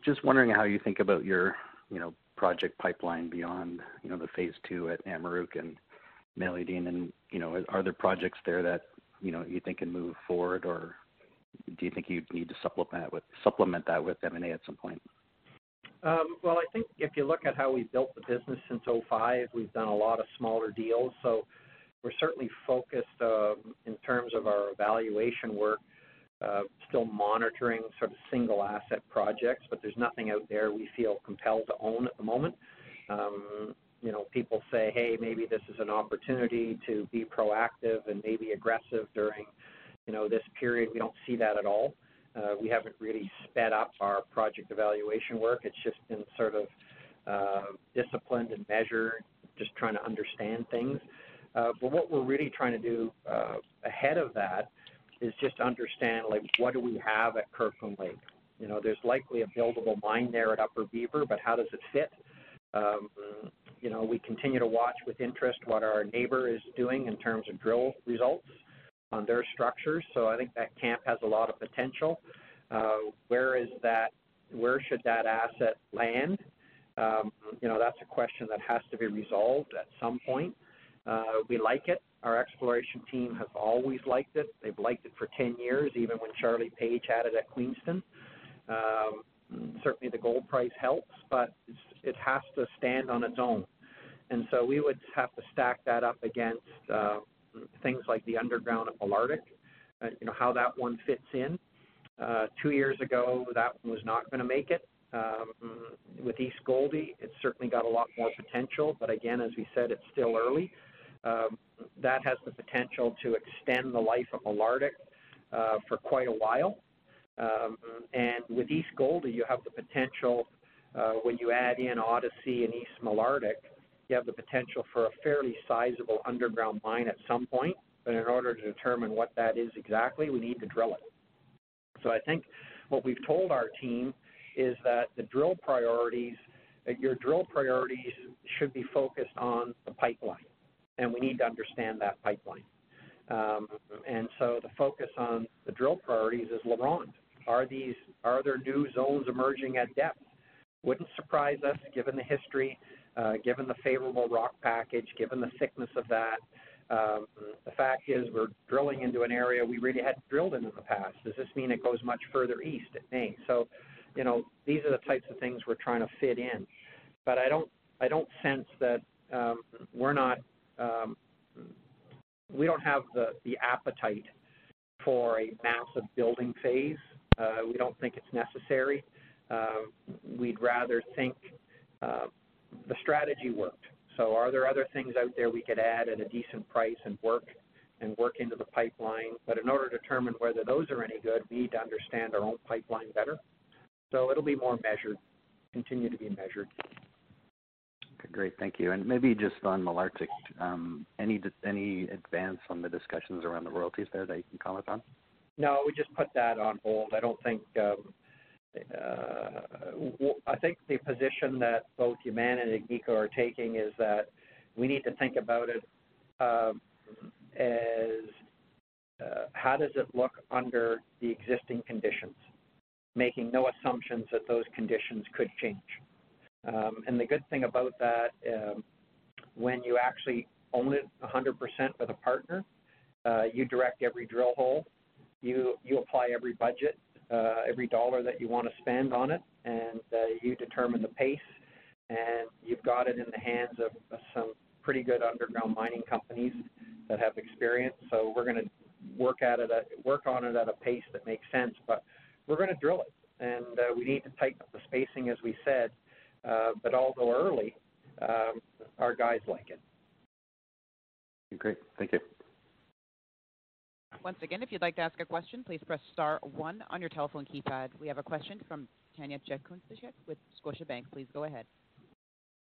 Just wondering how you think about your you know, project pipeline beyond you know, the phase two at Amaruq and Meliadine, and you know, are there projects there that you know, you think can move forward, or do you think you'd need to supplement that with M&A at some point? Um, well, I think if you look at how we've built the business since 2005, we've done a lot of smaller deals. So we're certainly focused, um, in terms of our evaluation work, uh, still monitoring sort of single asset projects, but there's nothing out there we feel compelled to own at the moment. Um, You know, people say, "Hey, maybe this is an opportunity to be proactive and maybe aggressive during you know, this period." We don't see that at all. Uh, we haven't really sped up our project evaluation work. It's just been sort of uh, disciplined and measured, just trying to understand things. Uh, but what we're really trying to do uh, ahead of that is just understand like, what do we have at Kirkland Lake. You know, there's likely a buildable mine there at Upper Beaver, but how does it fit? Um, You know, we continue to watch with interest what our neighbor is doing in terms of drill results on their structures. So I think that camp has a lot of potential. Uh, where is that? Where should that asset land? Um, you know, that's a question that has to be resolved at some point. Uh, we like it. Our exploration team has always liked it. They've liked it for 10 years, even when Charlie Page had it at Queenston. Um, certainly, the gold price helps, but it has to stand on its own. And so we would have to stack that up against uh, things like the underground at Malartic, uh, you know how that one fits in. Uh, two years ago, that one was not going to make it. Um, with East Gouldie, it's certainly got a lot more potential, but again, as we said, it's still early. Um, that has the potential to extend the life of Malartic for quite a while. Um, and with East Gouldie, you have the potential, when you add in Odyssey and East Malartic, you have the potential for a fairly sizable underground mine at some point. But in order to determine what that is exactly, we need to drill it. So I think what we've told our team is that the drill priorities, your drill priorities should be focused on the pipeline, and we need to understand that pipeline. Um, and so the focus on the drill priorities is LaRonde. Are there new zones emerging at depth? Wouldn't surprise us given the history, Uh, given the favorable rock package, given the thickness of that. Um, the fact is we're drilling into an area we really hadn't drilled in in the past. Does this mean it goes much further east? It may. So, you know, these are the types of things we're trying to fit in. But I don't I don't sense that um, um we don't have the appetite for a massive building phase. Uh, we don't think it's necessary. Um, we'd rather think uh, the strategy worked. So are there other things out there we could add at a decent price and work and work into the pipeline? But in order to determine whether those are any good, we need to understand our own pipeline better. So it'll be more measured, continue to be measured. Okay, great. Thank you. And maybe just on Malartic, um, any advance on the discussions around the royalties there that you can comment on? No, we just put that on hold. I don't think um, the position that both Yamana and Agnico are taking is that we need to think about it as how does it look under the existing conditions, making no assumptions that those conditions could change. Um and the good thing about that, when you actually own it 100% with a partner. Uh, you direct every drill hole. You you apply every budget, uh, every dollar that you want to spend on it, and uh, you determine the pace. And you've got it in the hands of, some pretty good underground mining companies that have experience. So we're going to work at it, at, work on it at a pace that makes sense. But we're going to drill it, and uh, we need to tighten up the spacing, as we said. Uh, but although early, um, our guys like it. Great. Thank you. Once again, if you'd like to ask a question, please press star one on your telephone keypad. We have a question from Tanya Jakusconek with Scotiabank. Please go ahead.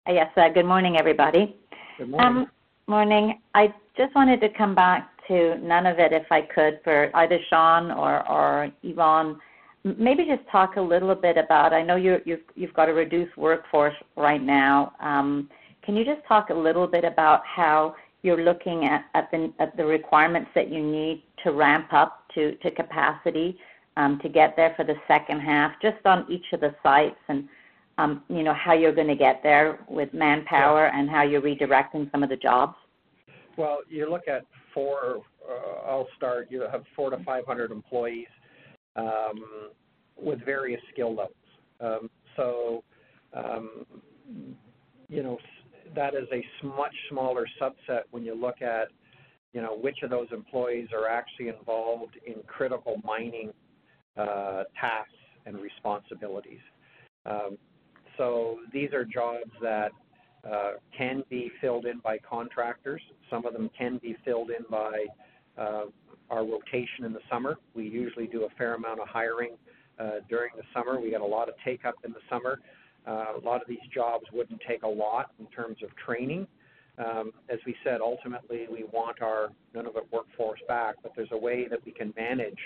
Uh, yes, uh, good morning, everybody. Good morning. Um, morning. I just wanted to come back to Nunavut, if I could, for either Sean or, or Yvonne. Maybe just talk a little bit about. I know you're, you've you've got a reduced workforce right now. Um, can you just talk a little bit about how you're looking at, at, the, at the requirements that you need to ramp up to, to capacity um, to get there for the second half, just on each of the sites and um, you know how you're going to get there with manpower yeah. and how you're redirecting some of the jobs? Well, you look at four. Uh, I'll start. You have four to five hundred employees um, with various skill levels. Um, so, um, you know, that is a much smaller subset when you look at, you know, which of those employees are actually involved in critical mining uh, tasks and responsibilities. Um, so these are jobs that uh, can be filled in by contractors. Some of them can be filled in by uh, our rotation in the summer. We usually do a fair amount of hiring uh, during the summer. We get a lot of take up in the summer. Uh, a lot of these jobs wouldn't take a lot in terms of training. Um, as we said, ultimately we want our Nunavut workforce back, but there's a way that we can manage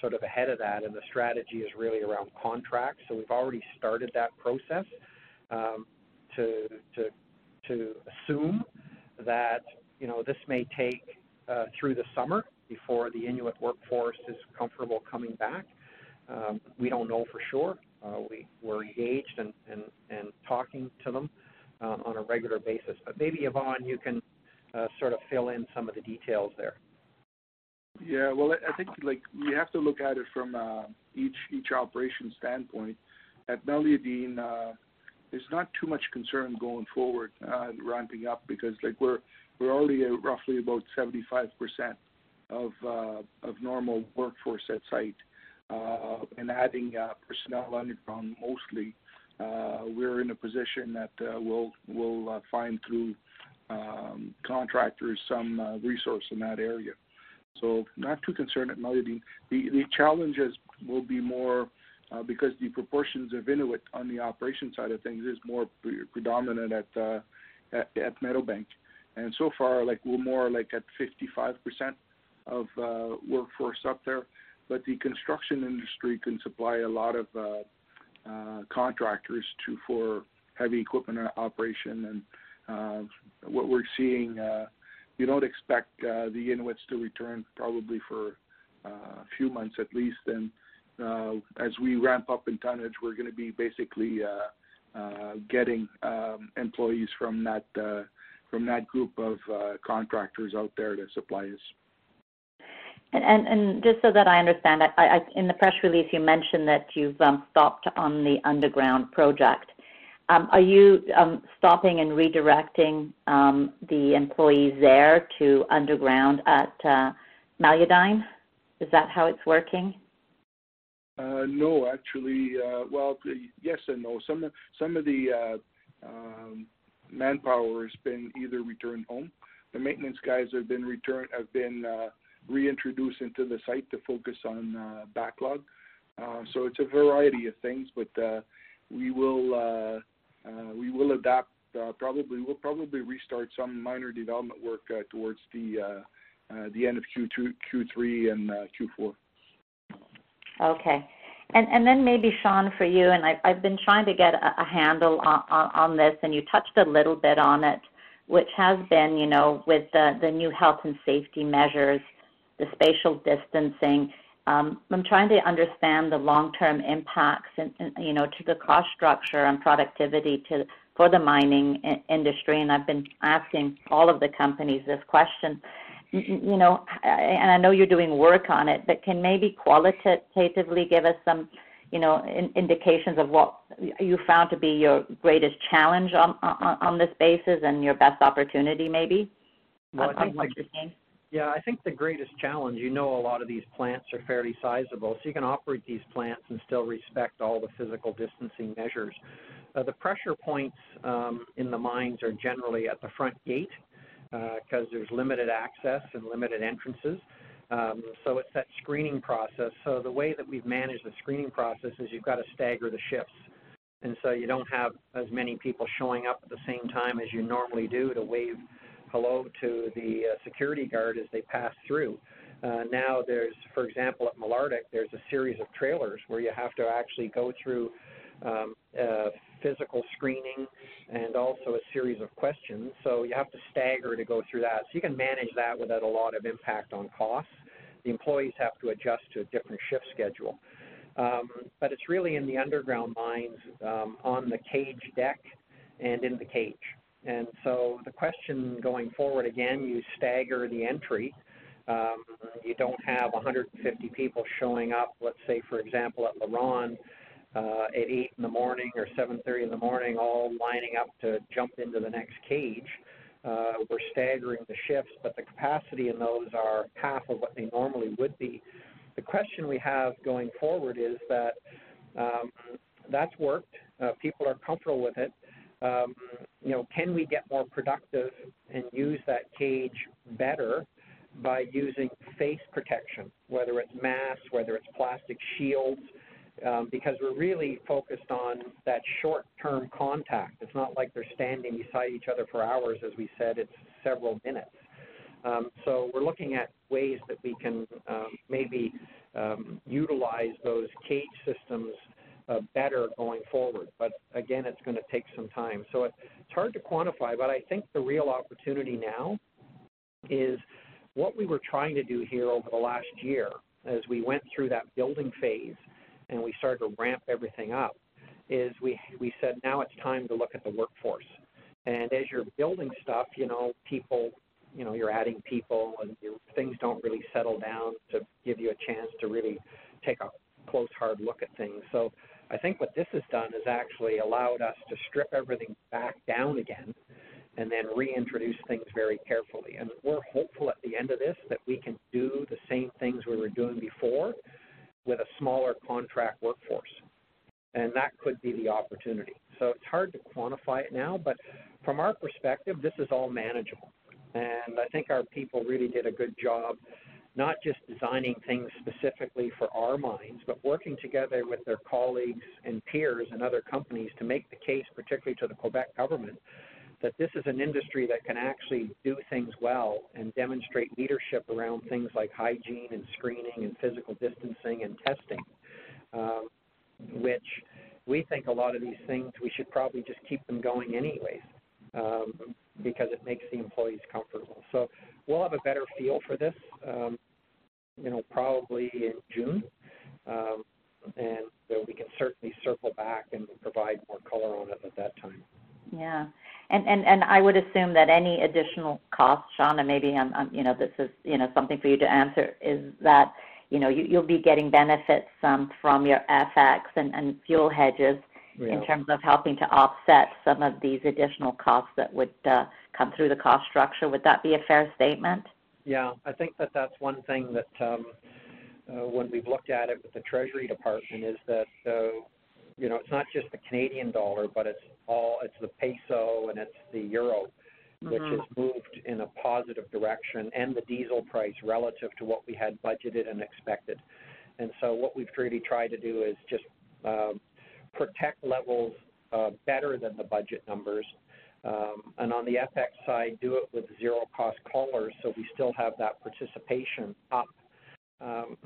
sort of ahead of that, and the strategy is really around contracts. So we've already started that process um, to, to, to assume that you know this may take uh, through the summer before the Inuit workforce is comfortable coming back. Um, we don't know for sure. Uh, we, we're engaged and, and, and talking to them uh, on a regular basis. But maybe, Yvonne, you can uh, sort of fill in some of the details there. Yeah, well, I think like we have to look at it from uh, each each operation standpoint. At Meliadine, uh, there's not too much concern going forward, uh, ramping up because like we're we're already at roughly about 75 percent of of normal workforce at site and adding uh, personnel underground mostly, uh, we're in a position that we'll we'll find through um, contractors some resource in that area. So not too concerned at Meliadine. The the challenges will be more uh, because the proportions of Inuit on the operation side of things is more pre- predominant at, uh, at at Meadowbank, and so far like we're more like at 55% of uh, workforce up there but the construction industry can supply a lot of uh, uh, contractors to for heavy equipment operation. And uh, what we're seeing, uh, you don't expect uh, the Inuits to return probably for uh, a few months at least. And uh, as we ramp up in tonnage, we're going to be basically uh, uh, getting um, employees from that uh, from that group of uh, contractors out there to supply us. And, and just so that I understand, I, I, in the press release you mentioned that you've um, stopped on the underground project. Um, are you um, stopping and redirecting um, the employees there to underground at uh? Is that how it's working? Uh, no, actually, uh, well, yes and no. Some some of the uh, um, manpower has been either returned home. The maintenance guys have been returned have been uh, reintroduce into the site to focus on uh, backlog. Uh, so it's a variety of things, but uh, we will uh, uh, we will adapt. Uh, probably we'll probably restart some minor development work towards the the end of Q2, Q3, and Q4. Okay. And, and then maybe Sean for you, and I've, I've been trying to get a, a handle on, on, on this, and you touched a little bit on it, which has been, you know, with the, the new health and safety measures the spatial distancing. Um, I'm trying to understand the long-term impacts, and, and, you know, to the cost structure and productivity to for the mining industry, and I've been asking all of the companies this question. You know, and I know you're doing work on it, but can maybe qualitatively give us some, you know, indications of what you found to be your greatest challenge on on this basis and your best opportunity maybe on what you're seeing? Yeah, I think the greatest challenge, you know, a lot of these plants are fairly sizable, so you can operate these plants and still respect all the physical distancing measures. Uh, the pressure points um, in the mines are generally at the front gate because uh, there's limited access and limited entrances. Um, so it's that screening process. So the way that we've managed the screening process is you've got to stagger the shifts. And so you don't have as many people showing up at the same time as you normally do to wave hello to the uh, security guard as they pass through. Uh, now there's, for example, at Malartic, there's a series of trailers where you have to actually go through um, uh, physical screening and also a series of questions. So you have to stagger to go through that. So you can manage that without a lot of impact on costs. The employees have to adjust to a different shift schedule. Um, but it's really in the underground mines um, on the cage deck and in the cage. And so the question going forward, again, you stagger the entry. Um, you don't have 150 people showing up, let's say, for example, at LaRonde uh, at 8 in the morning or 7.30 in the morning, all lining up to jump into the next cage. Uh, we're staggering the shifts, but the capacity in those are half of what they normally would be. The question we have going forward is that um, that's worked. Uh, people are comfortable with it um, you know, can we get more productive and use that cage better by using face protection, whether it's masks, whether it's plastic shields, um, because we're really focused on that short-term contact. It's not like they're standing beside each other for hours, as we said, it's several minutes. Um, so we're looking at ways that we can um, maybe um, utilize those cage systems uh, better going forward. But again, it's going to take some time. So it, it's hard to quantify, but I think the real opportunity now is what we were trying to do here over the last year as we went through that building phase and we started to ramp everything up is we, we said now it's time to look at the workforce. And as you're building stuff, you know, people, you know, you're adding people and your, things don't really settle down to give you a chance to really take a close, hard look at things. So I think what this has done is actually allowed us to strip everything back down again and then reintroduce things very carefully. And we're hopeful at the end of this that we can do the same things we were doing before with a smaller contract workforce. And that could be the opportunity. So it's hard to quantify it now, but from our perspective, this is all manageable. And I think our people really did a good job not just designing things specifically for our mines, but working together with their colleagues and peers and other companies to make the case, particularly to the Quebec government, that this is an industry that can actually do things well and demonstrate leadership around things like hygiene and screening and physical distancing and testing, um, which we think a lot of these things we should probably just keep them going anyways. Um, because it makes the employees comfortable. So we'll have a better feel for this, um, you know, probably in June, um, and we can certainly circle back and provide more color on it at that time. Yeah, and and and I would assume that any additional costs, Shauna, maybe I'm, I'm, you know, this is you know something for you to answer, is that you know you, you'll be getting benefits um, from your FX and, and fuel hedges yeah. in terms of helping to offset some of these additional costs that would uh, come through the cost structure. Would that be a fair statement? Yeah, I think that that's one thing that um, uh, when we've looked at it with the Treasury Department is that uh, you know it's not just the Canadian dollar, but it's all it's the peso and it's the euro, mm-hmm. which has moved in a positive direction, and the diesel price relative to what we had budgeted and expected. And so what we've really tried to do is just um, protect levels uh, better than the budget numbers. Um, and on the FX side, do it with zero cost collars so we still have that participation up. Um,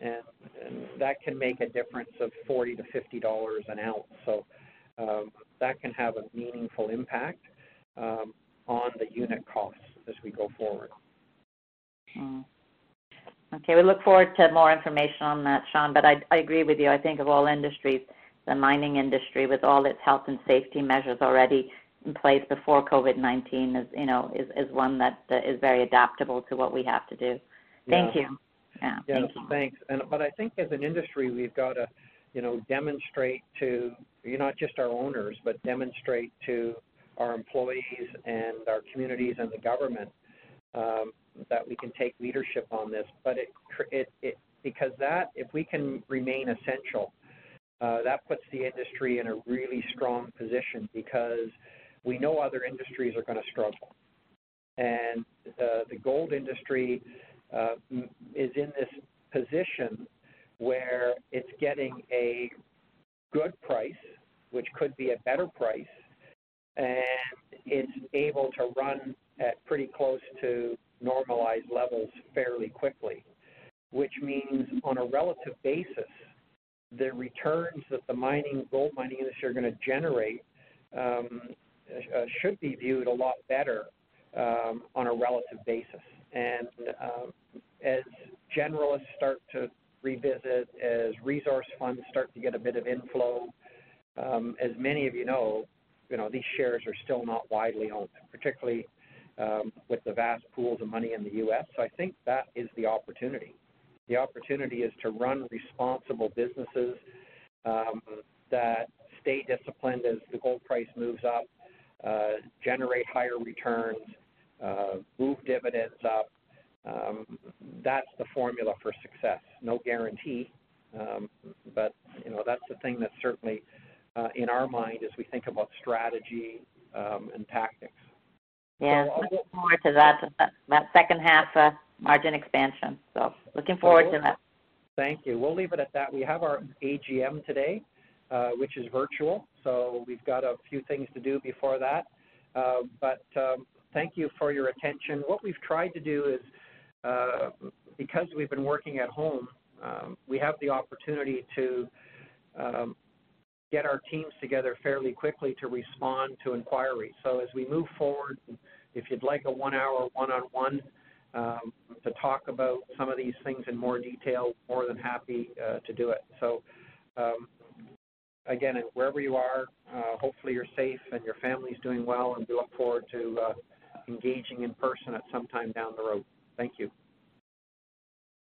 and, and, that can make a difference of 40 to $50 an ounce. So um, that can have a meaningful impact um, on the unit costs as we go forward. Mm. Okay, we look forward to more information on that, Sean. But I, I agree with you. I think of all industries, the mining industry with all its health and safety measures already in place before COVID-19 is, you know, is, is one that uh, is very adaptable to what we have to do. Thank yeah. you. Yeah, yeah thank you. thanks. And but I think as an industry, we've got to, you know, demonstrate to you not just our owners, but demonstrate to our employees and our communities and the government um, that we can take leadership on this. But it, it, it because that if we can remain essential, uh, that puts the industry in a really strong position because we know other industries are going to struggle. And uh, the gold industry uh, is in this position where it's getting a good price, which could be a better price, and it's able to run at pretty close to normalized levels fairly quickly, which means on a relative basis, the returns that the mining, gold mining industry are going to generate um, uh, should be viewed a lot better um, on a relative basis. And um, as generalists start to revisit, as resource funds start to get a bit of inflow, um, as many of you know, you know these shares are still not widely owned, particularly um, with the vast pools of money in the U.S. So I think that is the opportunity. The opportunity is to run responsible businesses um, that stay disciplined as the gold price moves up, uh, generate higher returns, uh, move dividends up. Um, that's the formula for success. No guarantee, um, but you know that's the thing that's certainly uh, in our mind as we think about strategy um, and tactics. Yeah, So, uh, looking forward to that, that, that second half uh, margin expansion. So looking forward to that. Thank you. We'll leave it at that. We have our AGM today, uh, which is virtual, so we've got a few things to do before that. Uh, but um, thank you for your attention. What we've tried to do is, uh, because we've been working at home, um, we have the opportunity to um, get our teams together fairly quickly to respond to inquiries. So as we move forward, if you'd like a one-hour one-on-one um, to talk about some of these things in more detail, more than happy uh, to do it. So um, again, wherever you are, uh, hopefully you're safe and your family's doing well, and we look forward to uh, engaging in person at some time down the road. Thank you.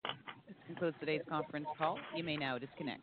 This concludes today's conference call. You may now disconnect.